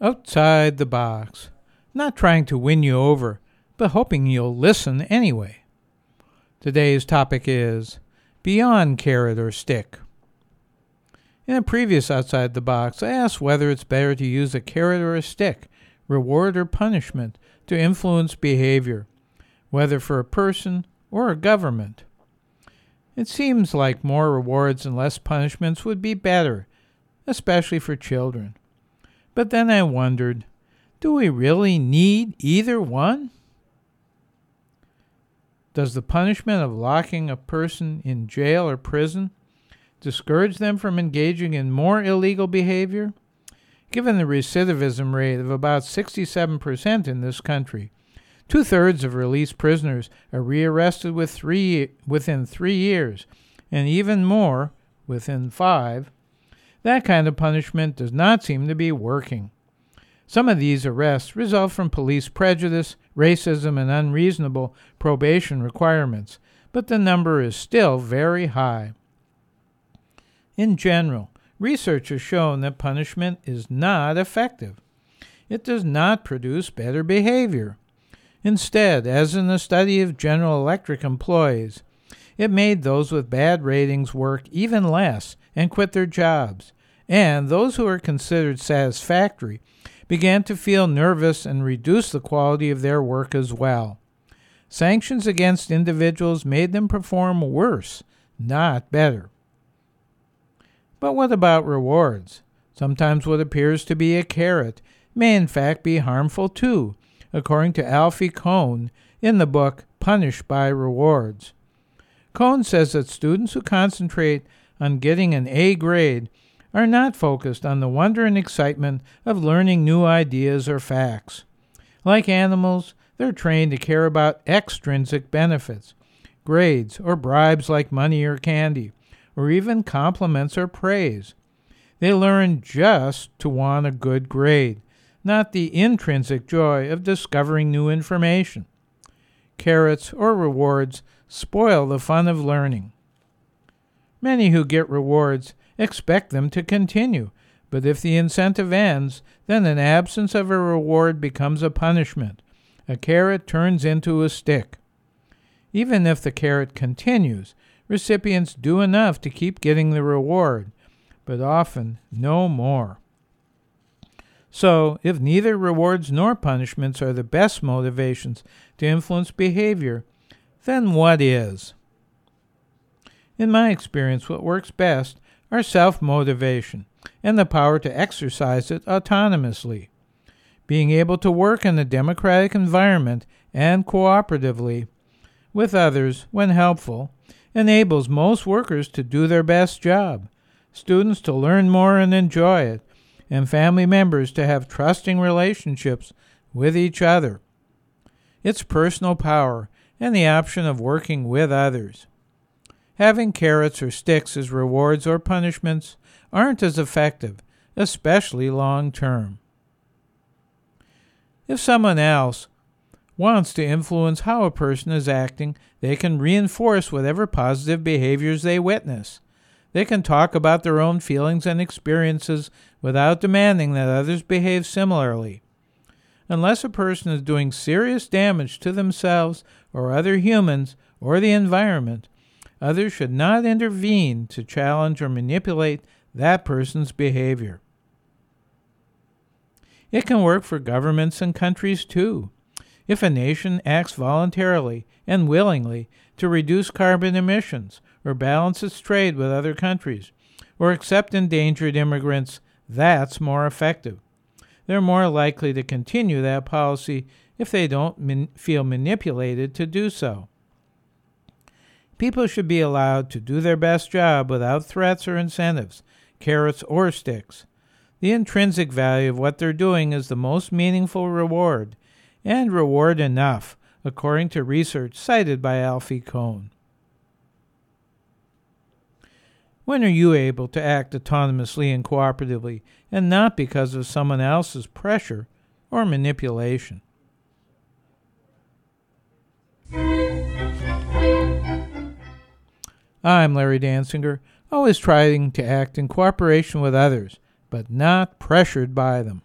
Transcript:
outside the box, not trying to win you over, but hoping you'll listen anyway. Today's topic is Beyond Carrot or Stick. In a previous Outside the Box, I asked whether it's better to use a carrot or a stick, reward or punishment, to influence behavior, whether for a person or a government. It seems like more rewards and less punishments would be better, especially for children. But then I wondered do we really need either one? Does the punishment of locking a person in jail or prison discourage them from engaging in more illegal behavior? Given the recidivism rate of about 67% in this country, two thirds of released prisoners are rearrested with three, within three years, and even more within five. That kind of punishment does not seem to be working. Some of these arrests result from police prejudice, racism, and unreasonable probation requirements, but the number is still very high. In general, research has shown that punishment is not effective. It does not produce better behavior. Instead, as in the study of General Electric employees, it made those with bad ratings work even less and quit their jobs, and those who were considered satisfactory began to feel nervous and reduced the quality of their work as well. Sanctions against individuals made them perform worse, not better. But what about rewards? Sometimes what appears to be a carrot may in fact be harmful too, according to Alfie Kohn in the book Punished by Rewards. Kohn says that students who concentrate on getting an A grade are not focused on the wonder and excitement of learning new ideas or facts. Like animals, they're trained to care about extrinsic benefits, grades, or bribes like money or candy, or even compliments or praise. They learn just to want a good grade, not the intrinsic joy of discovering new information. Carrots or rewards spoil the fun of learning. Many who get rewards expect them to continue. But if the incentive ends, then an absence of a reward becomes a punishment. A carrot turns into a stick. Even if the carrot continues, recipients do enough to keep getting the reward, but often no more. So, if neither rewards nor punishments are the best motivations to influence behavior, then what is? In my experience, what works best are self motivation and the power to exercise it autonomously. Being able to work in a democratic environment and cooperatively with others when helpful enables most workers to do their best job, students to learn more and enjoy it, and family members to have trusting relationships with each other. It's personal power and the option of working with others. Having carrots or sticks as rewards or punishments aren't as effective, especially long term. If someone else wants to influence how a person is acting, they can reinforce whatever positive behaviors they witness. They can talk about their own feelings and experiences without demanding that others behave similarly. Unless a person is doing serious damage to themselves or other humans or the environment, Others should not intervene to challenge or manipulate that person's behavior. It can work for governments and countries too. If a nation acts voluntarily and willingly to reduce carbon emissions, or balance its trade with other countries, or accept endangered immigrants, that's more effective. They're more likely to continue that policy if they don't man- feel manipulated to do so. People should be allowed to do their best job without threats or incentives, carrots or sticks. The intrinsic value of what they're doing is the most meaningful reward, and reward enough, according to research cited by Alfie Kohn. When are you able to act autonomously and cooperatively, and not because of someone else's pressure or manipulation? I'm Larry Dansinger, always trying to act in cooperation with others, but not pressured by them.